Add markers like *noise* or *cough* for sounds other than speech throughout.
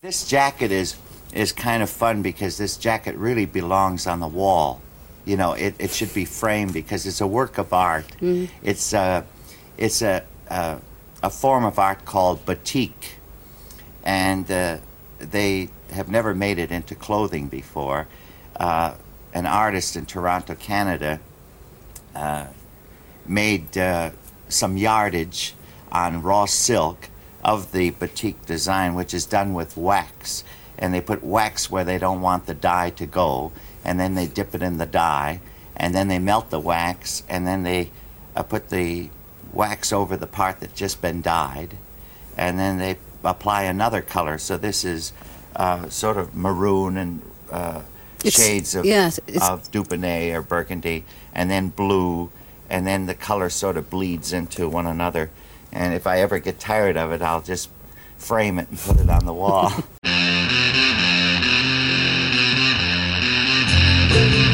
This jacket is is kind of fun because this jacket really belongs on the wall. You know, it, it should be framed because it's a work of art. It's a it's a, a a form of art called batik, and uh, they have never made it into clothing before. Uh, an artist in Toronto, Canada, uh, made uh, some yardage on raw silk of the batik design, which is done with wax. And they put wax where they don't want the dye to go, and then they dip it in the dye, and then they melt the wax, and then they uh, put the wax over the part that's just been dyed, and then they apply another color. So this is uh, sort of maroon and uh, shades of, yes, of Dubonnet or Burgundy, and then blue, and then the color sort of bleeds into one another. And if I ever get tired of it, I'll just frame it and put it on the wall. *laughs*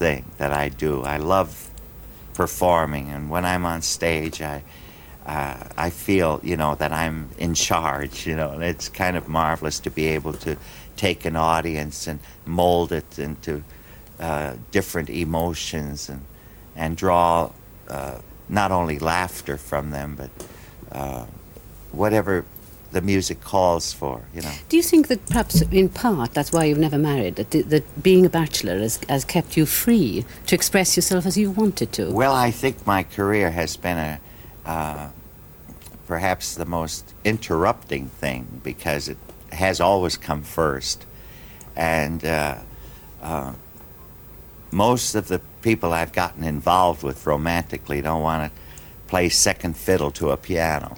thing that I do. I love performing, and when I'm on stage, I uh, I feel you know that I'm in charge. You know, and it's kind of marvelous to be able to take an audience and mold it into uh, different emotions and and draw uh, not only laughter from them, but uh, whatever the music calls for, you know. Do you think that perhaps in part that's why you've never married, that, that being a bachelor has, has kept you free to express yourself as you wanted to? Well, I think my career has been a uh, perhaps the most interrupting thing because it has always come first. And uh, uh, most of the people I've gotten involved with romantically don't want to play second fiddle to a piano.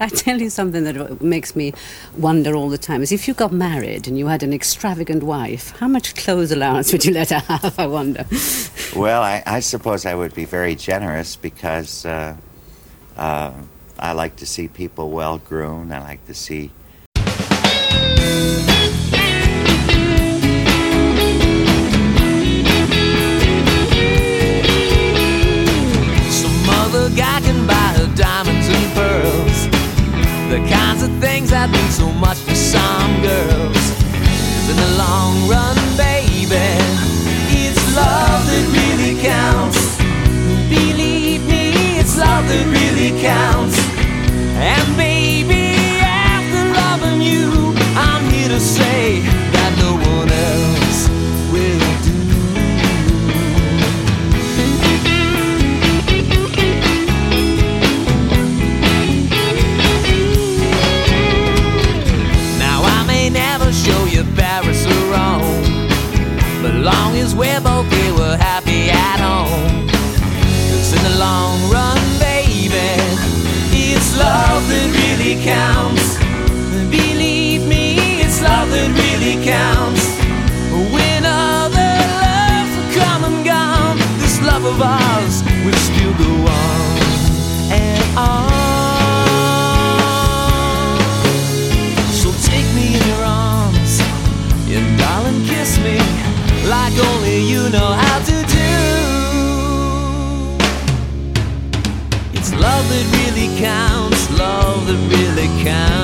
I tell you something that makes me wonder all the time is if you got married and you had an extravagant wife, how much clothes allowance would you let her have, I wonder? Well, I, I suppose I would be very generous because uh, uh, I like to see people well groomed. I like to see Some other guy can buy her diamonds and pearls. The kinds of things that mean so much to some girls. 'Cause in the long run, baby, it's love that really counts. Believe me, it's love that really counts. And baby, after loving you, I'm here to say counts. Believe me, it's love that really counts. When other loves have come and gone, this love of ours will still go on and on. So take me in your arms, and darling, kiss me like only you know how to do. It's love that really counts, love really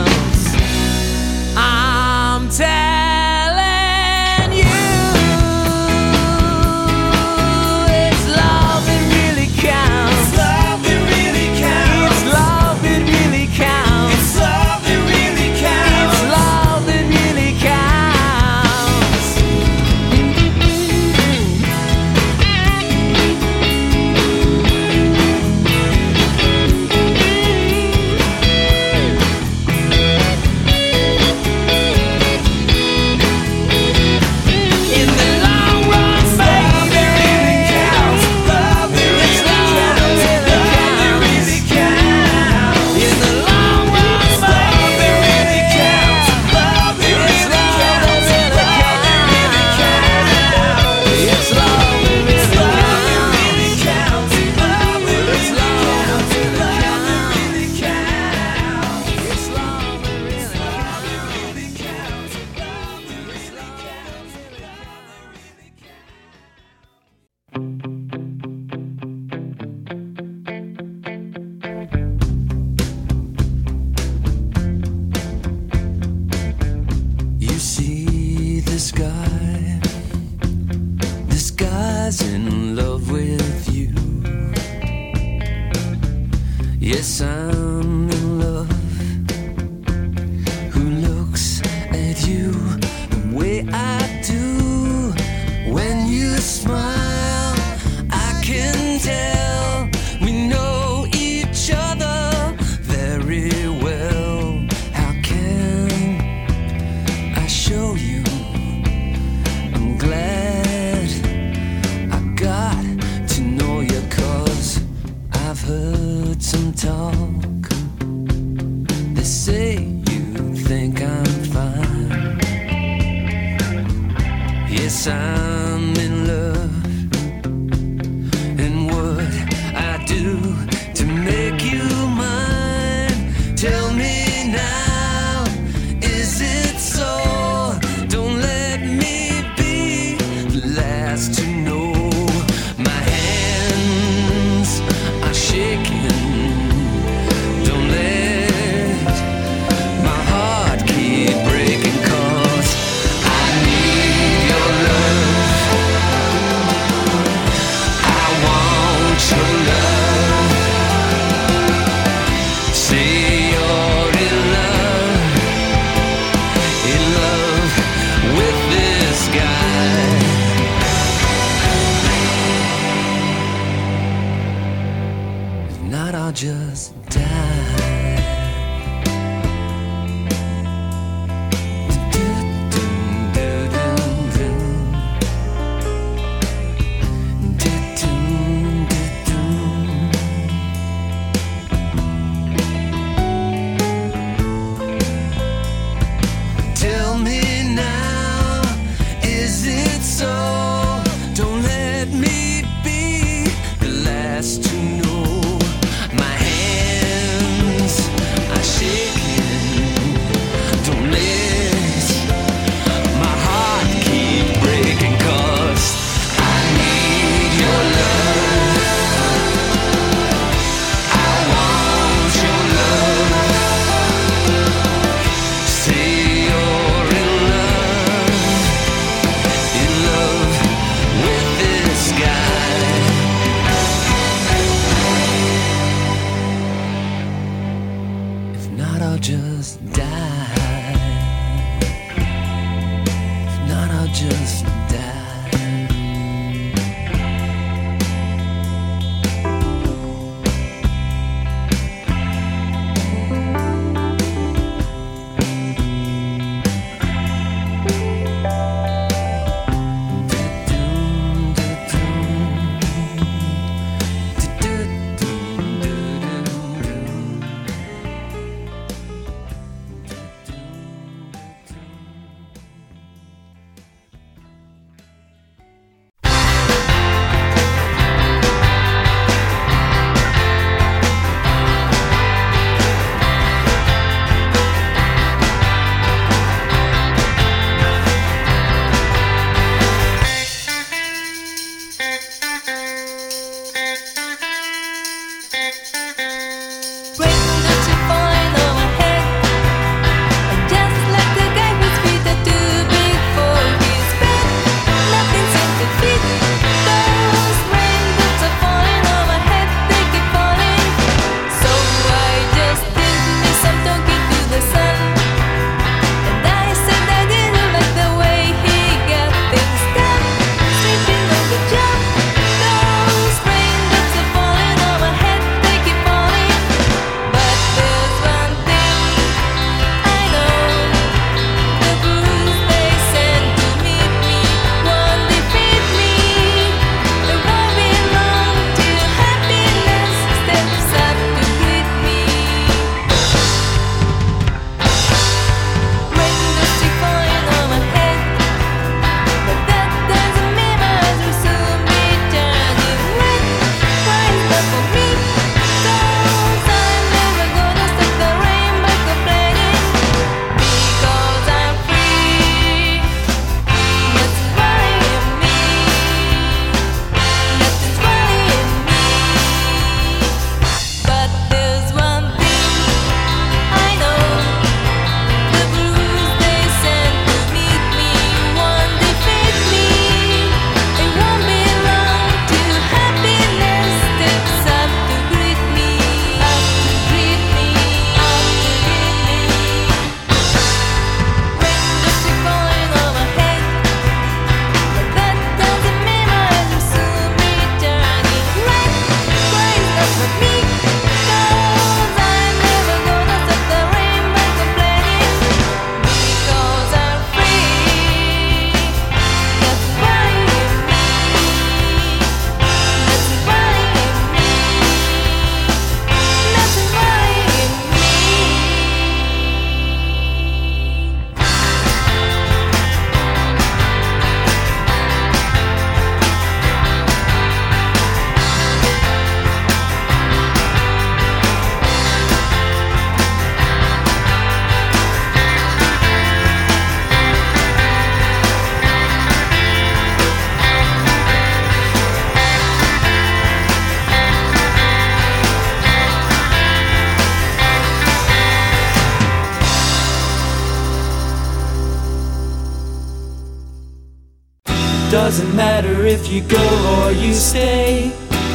doesn't matter if you go or you stay.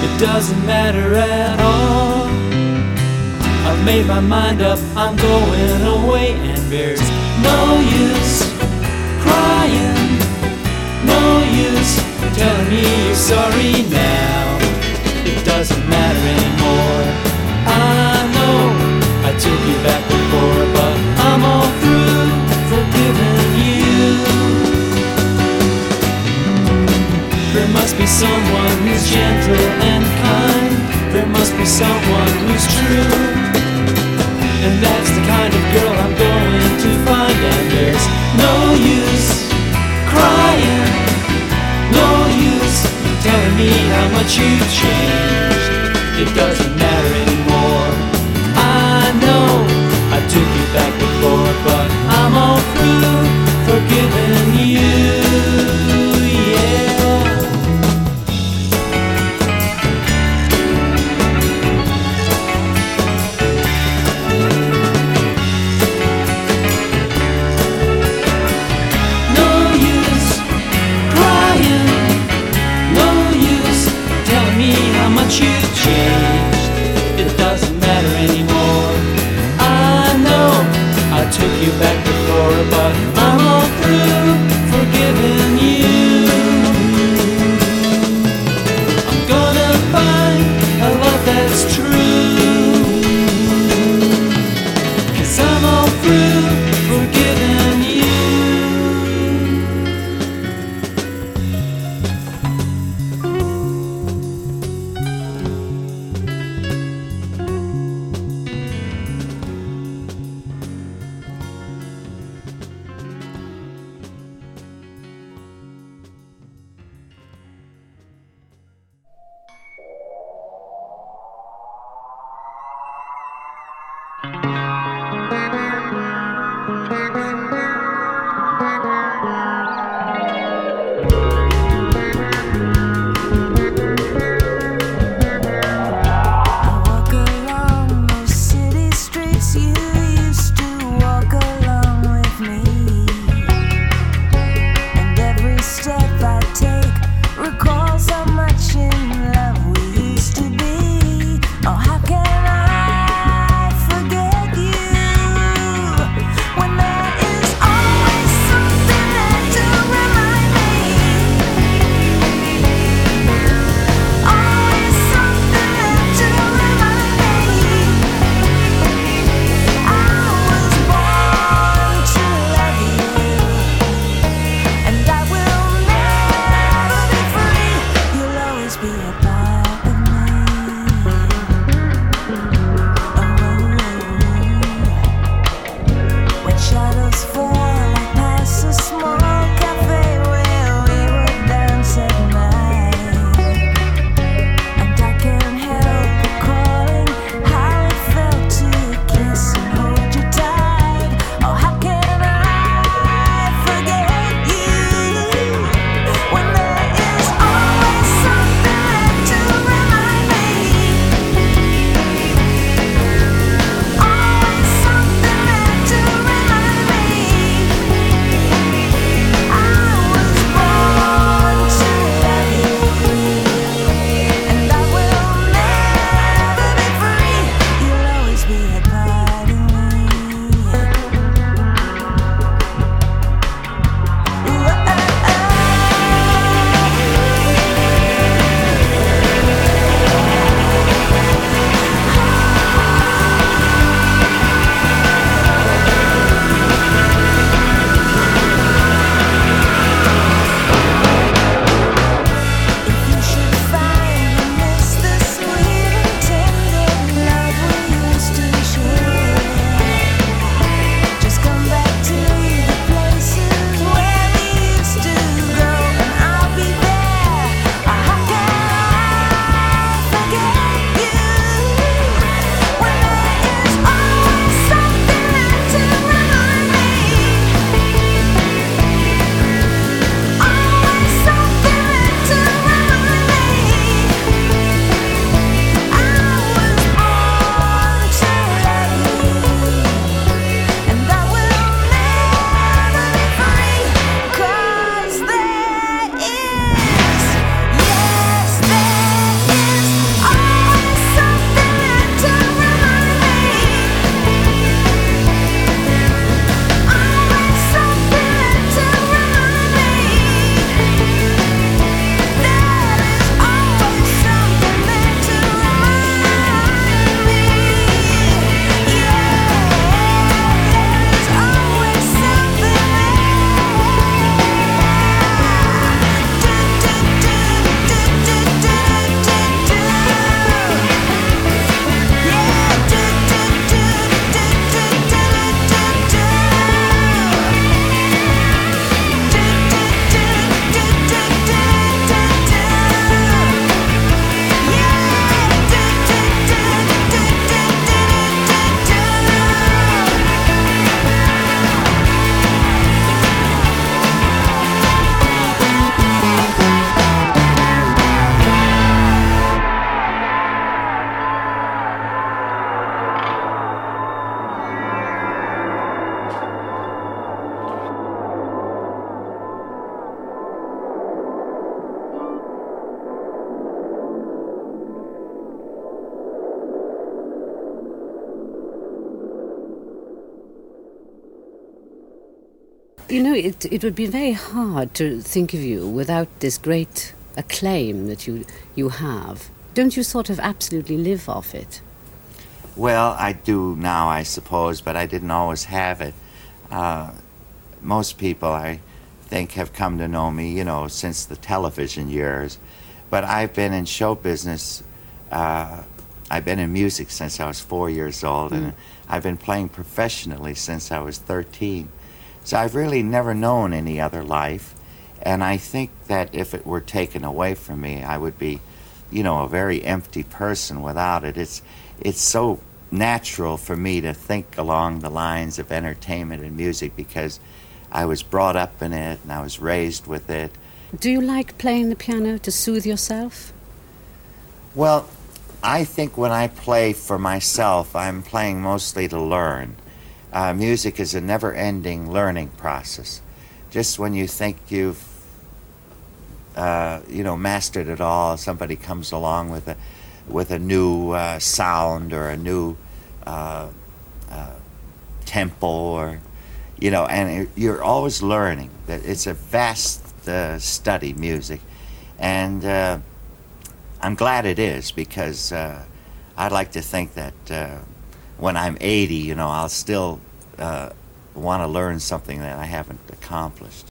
It doesn't matter at all. I've made my mind up, I'm going away, and there's no use crying, no use telling me you're sorry now. It doesn't matter anymore. I know I took you back before, must be someone who's gentle and kind. There must be someone who's true. And that's the kind of girl I'm going to find. And there's no use crying, no use telling me how much you've changed. It doesn't matter anymore. I know I took you back before, but I'm all I it, it would be very hard to think of you without this great acclaim that you, you have. Don't you sort of absolutely live off it? Well, I do now, I suppose, but I didn't always have it. Uh, most people, I think, have come to know me, you know, since the television years. But I've been in show business. Uh, I've been in music since I was four years old, and I've been playing professionally since I was 13. So I've really never known any other life. And I think that if it were taken away from me, I would be, you know, a very empty person without it. It's, it's so natural for me to think along the lines of entertainment and music because I was brought up in it and I was raised with it. Do you like playing the piano to soothe yourself? Well, I think when I play for myself, I'm playing mostly to learn. Uh, music is a never ending learning process. Just when you think you've uh, you know mastered it all, somebody comes along with a with a new uh, sound or a new uh, uh, tempo or you know, and it, you're always learning. That it's a vast uh, study, music, and uh, I'm glad it is because I'd like to think that when I'm 80, you know, I'll still uh, want to learn something that I haven't accomplished.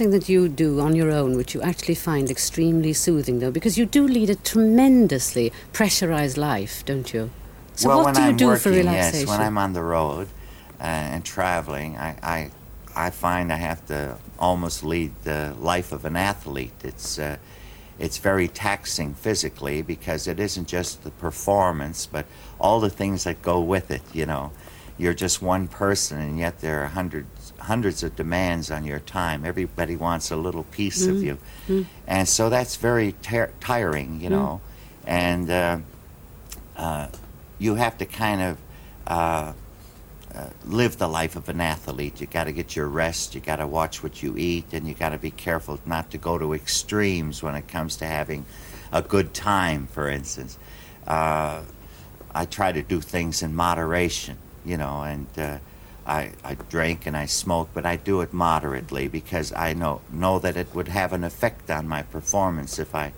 Something that you do on your own, which you actually find extremely soothing, though? Because you do lead a tremendously pressurized life, don't you? So well, what when do you I'm do working, for relaxation? yes, when I'm on the road uh, and traveling, I, I I find I have to almost lead the life of an athlete. It's uh, it's very taxing physically because it isn't just the performance, but all the things that go with it. You know, you're just one person, and yet there are hundreds hundreds of demands on your time. Everybody wants a little piece of you, and so that's very tir- tiring. You know, and uh, uh, you have to kind of uh, uh, live the life of an athlete. You got to get your rest. You got to watch what you eat, and you got to be careful not to go to extremes when it comes to having a good time. For instance, uh, I try to do things in moderation, you know, and uh, I, I drink and I smoke, but I do it moderately because I know know that it would have an effect on my performance if I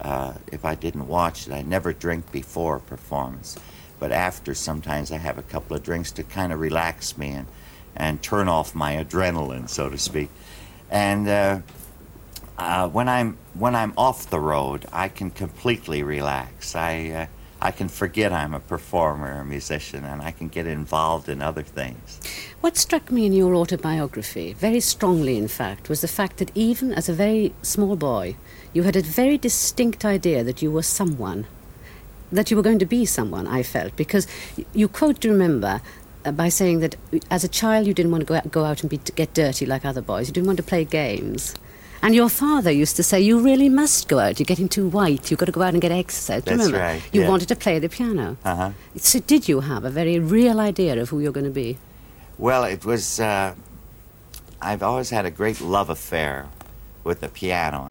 uh, if I didn't watch it. I never drink before a performance, but after sometimes I have a couple of drinks to kind of relax me and and turn off my adrenaline, so to speak. And uh, uh, when I'm when I'm off the road, I can completely relax. I uh, I can forget I'm a performer, a musician, and I can get involved in other things. What struck me in your autobiography, very strongly in fact, was the fact that even as a very small boy, you had a very distinct idea that you were someone, that you were going to be someone, I felt, because you quote, do remember, uh, by saying that as a child you didn't want to go out, go out and be, get dirty like other boys, you didn't want to play games. And your father used to say, You really must go out. You're getting too white. You've got to go out and get exercise. Do you That's remember? right, You yeah. wanted to play the piano. Uh huh. So, did you have a very real idea of who you're going to be? Well, it was. Uh, I've always had a great love affair with the piano.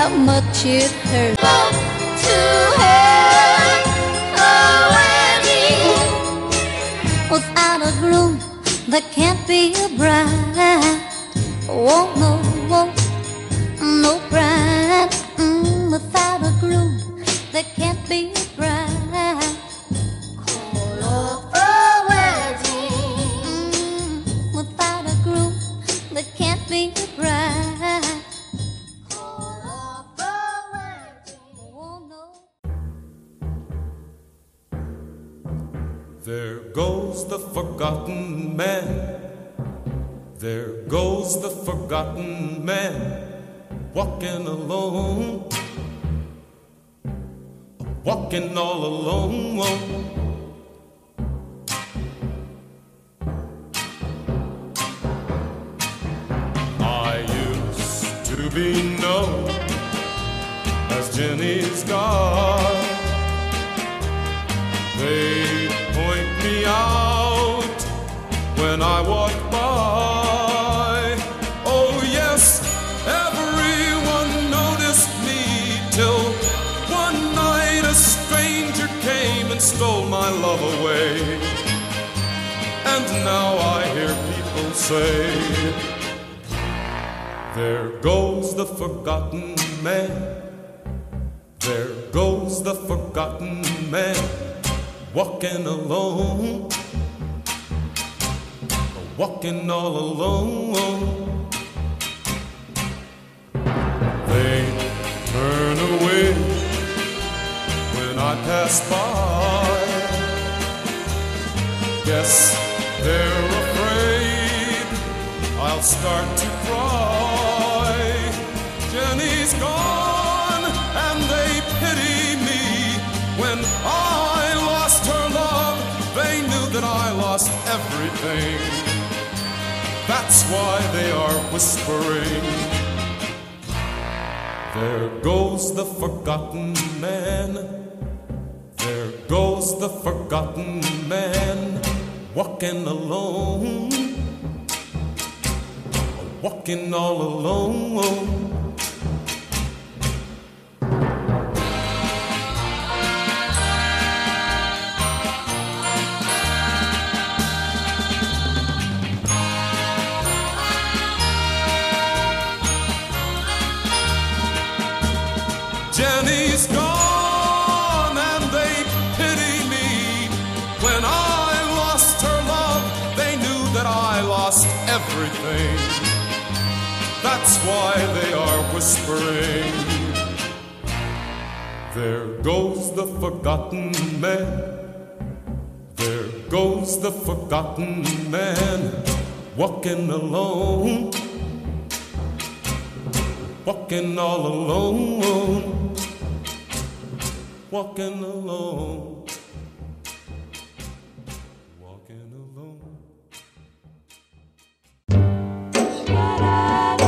How much it hurts. To have a wedding without a groom that can't be a bride. Oh no, oh, no bride mm, without a groom that can't be forgotten man. There goes the forgotten man, walking alone, walking all alone. I used to be known as Jenny's God. They point me out when I walk by. Oh, yes, everyone noticed me till one night a stranger came and stole my love away. And now I hear people say, There goes the forgotten man. There goes the forgotten man walking alone, walking all alone. They turn away when I pass by. Guess they're afraid I'll start to cry. Jenny's gone and they pity me when I lost her love. They knew that I lost everything. That's why they are whispering. There goes the forgotten man. There goes the forgotten man, walking alone, walking all alone. Everything. That's why they are whispering. There goes the forgotten man. There goes the forgotten man, walking alone, walking all alone, walking alone, I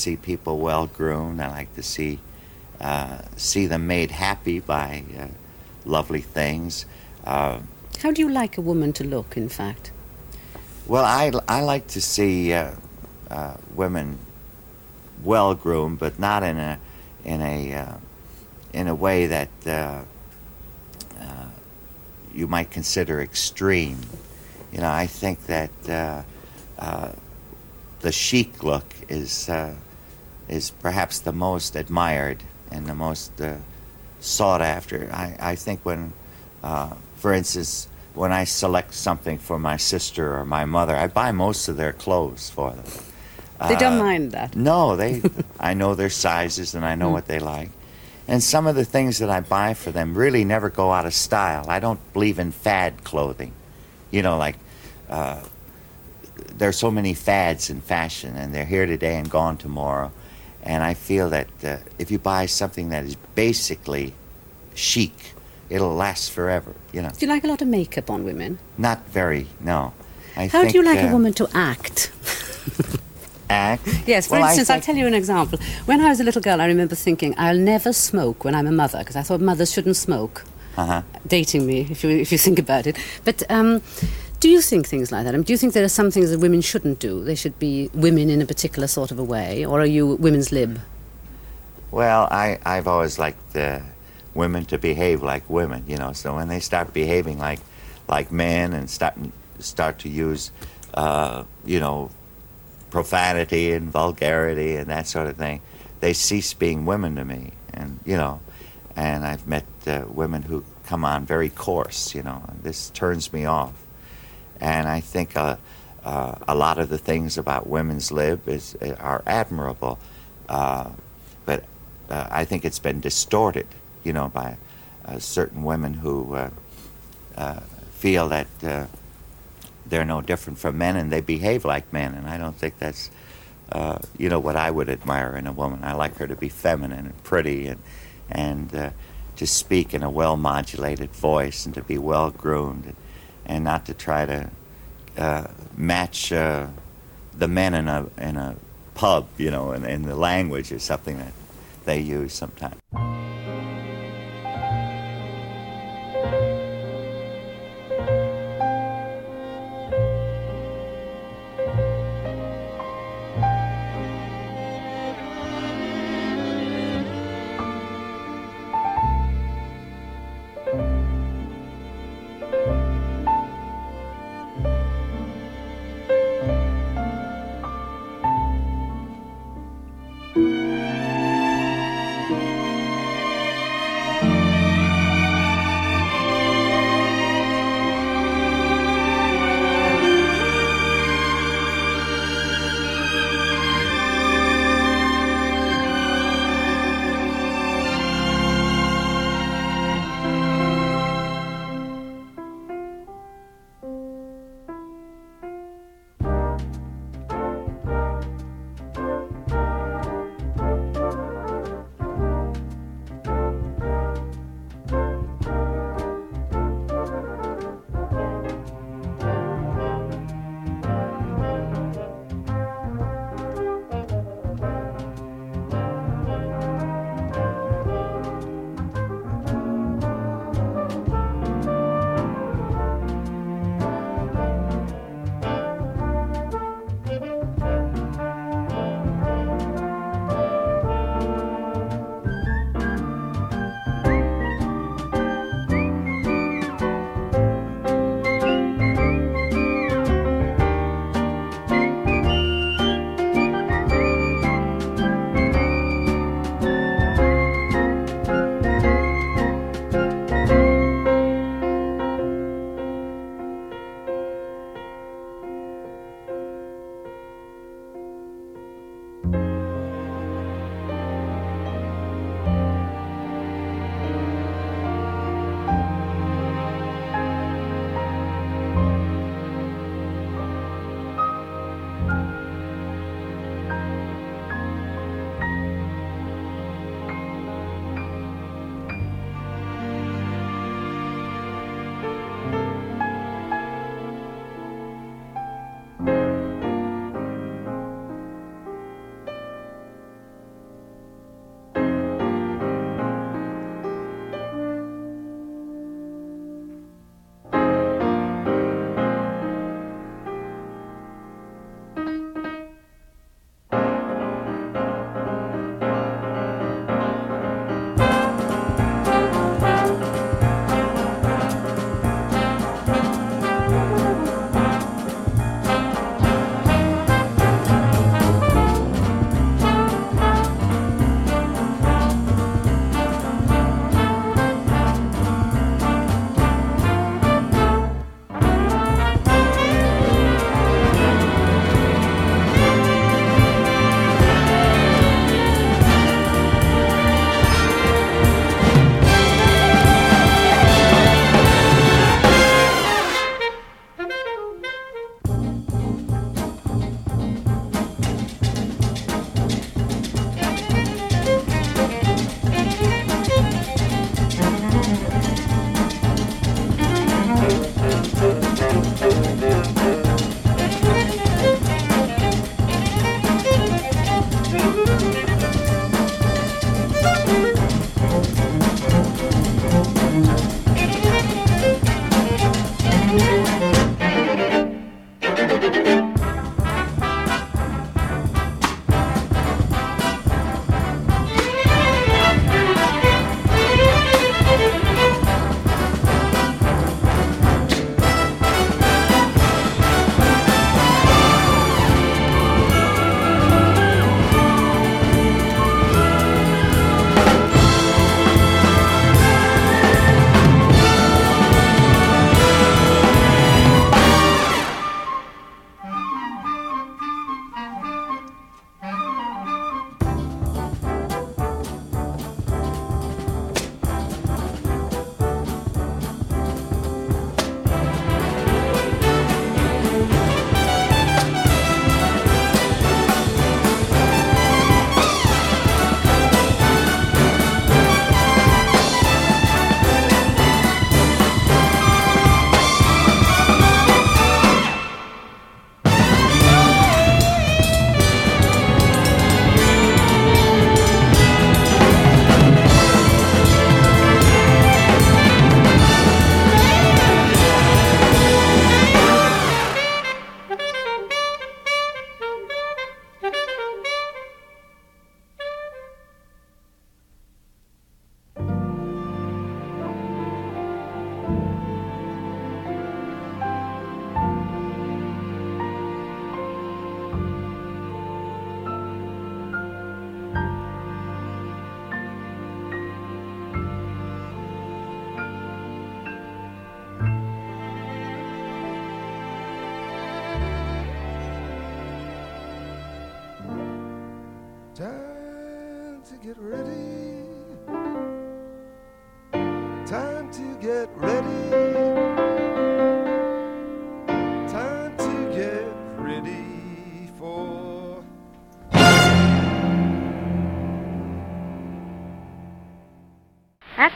see people well groomed. I like to see uh, see them made happy by uh, lovely things. Uh, How do you like a woman to look, in fact? well, I, I like to see uh, uh, women well groomed, but not in a in a uh, in a way that uh, uh, you might consider extreme. You know, I think that uh, uh, the chic look is uh, is perhaps the most admired and the most uh, sought after. I, I think when, uh, for instance, when I select something for my sister or my mother, I buy most of their clothes for them. They don't Uh, mind that. No, they. *laughs* I know their sizes and I know what they like, And some of the things that I buy for them really never go out of style. I don't believe in fad clothing. You know, like uh, there's so many fads in fashion, and they're here today and gone tomorrow. And I feel that uh, if you buy something that is basically chic, it'll last forever. You know, Do you like a lot of makeup on women? not very. No. I How think, do you like uh, a woman to act? act? Yes, for Well, instance, I'll tell you an example. When I was a little girl, I remember thinking, I'll never smoke when I'm a mother, because I thought mothers shouldn't smoke. Uh-huh. Dating me, if you, if you think about it. But um, do you think things like that? I mean, do you think there are some things that women shouldn't do? They should be women in a particular sort of a way? Or are you women's lib? Well, I, I've always liked women to behave like women, you know. So when they start behaving like like men and start start to use, uh, you know, profanity and vulgarity and that sort of thing, they cease being women to me. And you know, and I've met uh, women who come on very coarse, you know. This turns me off. And I think uh, uh, a lot of the things about women's lib is are admirable. Uh, but uh, I think it's been distorted, you know, by uh, certain women who uh, uh, feel that uh, they're no different from men and they behave like men, and I don't think that's, uh, you know, what I would admire in a woman. I like her to be feminine and pretty and and uh, to speak in a well-modulated voice and to be well-groomed and, and not to try to uh, match uh, the men in a in a pub, you know, in, in the language is something that they use sometimes.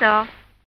That's all.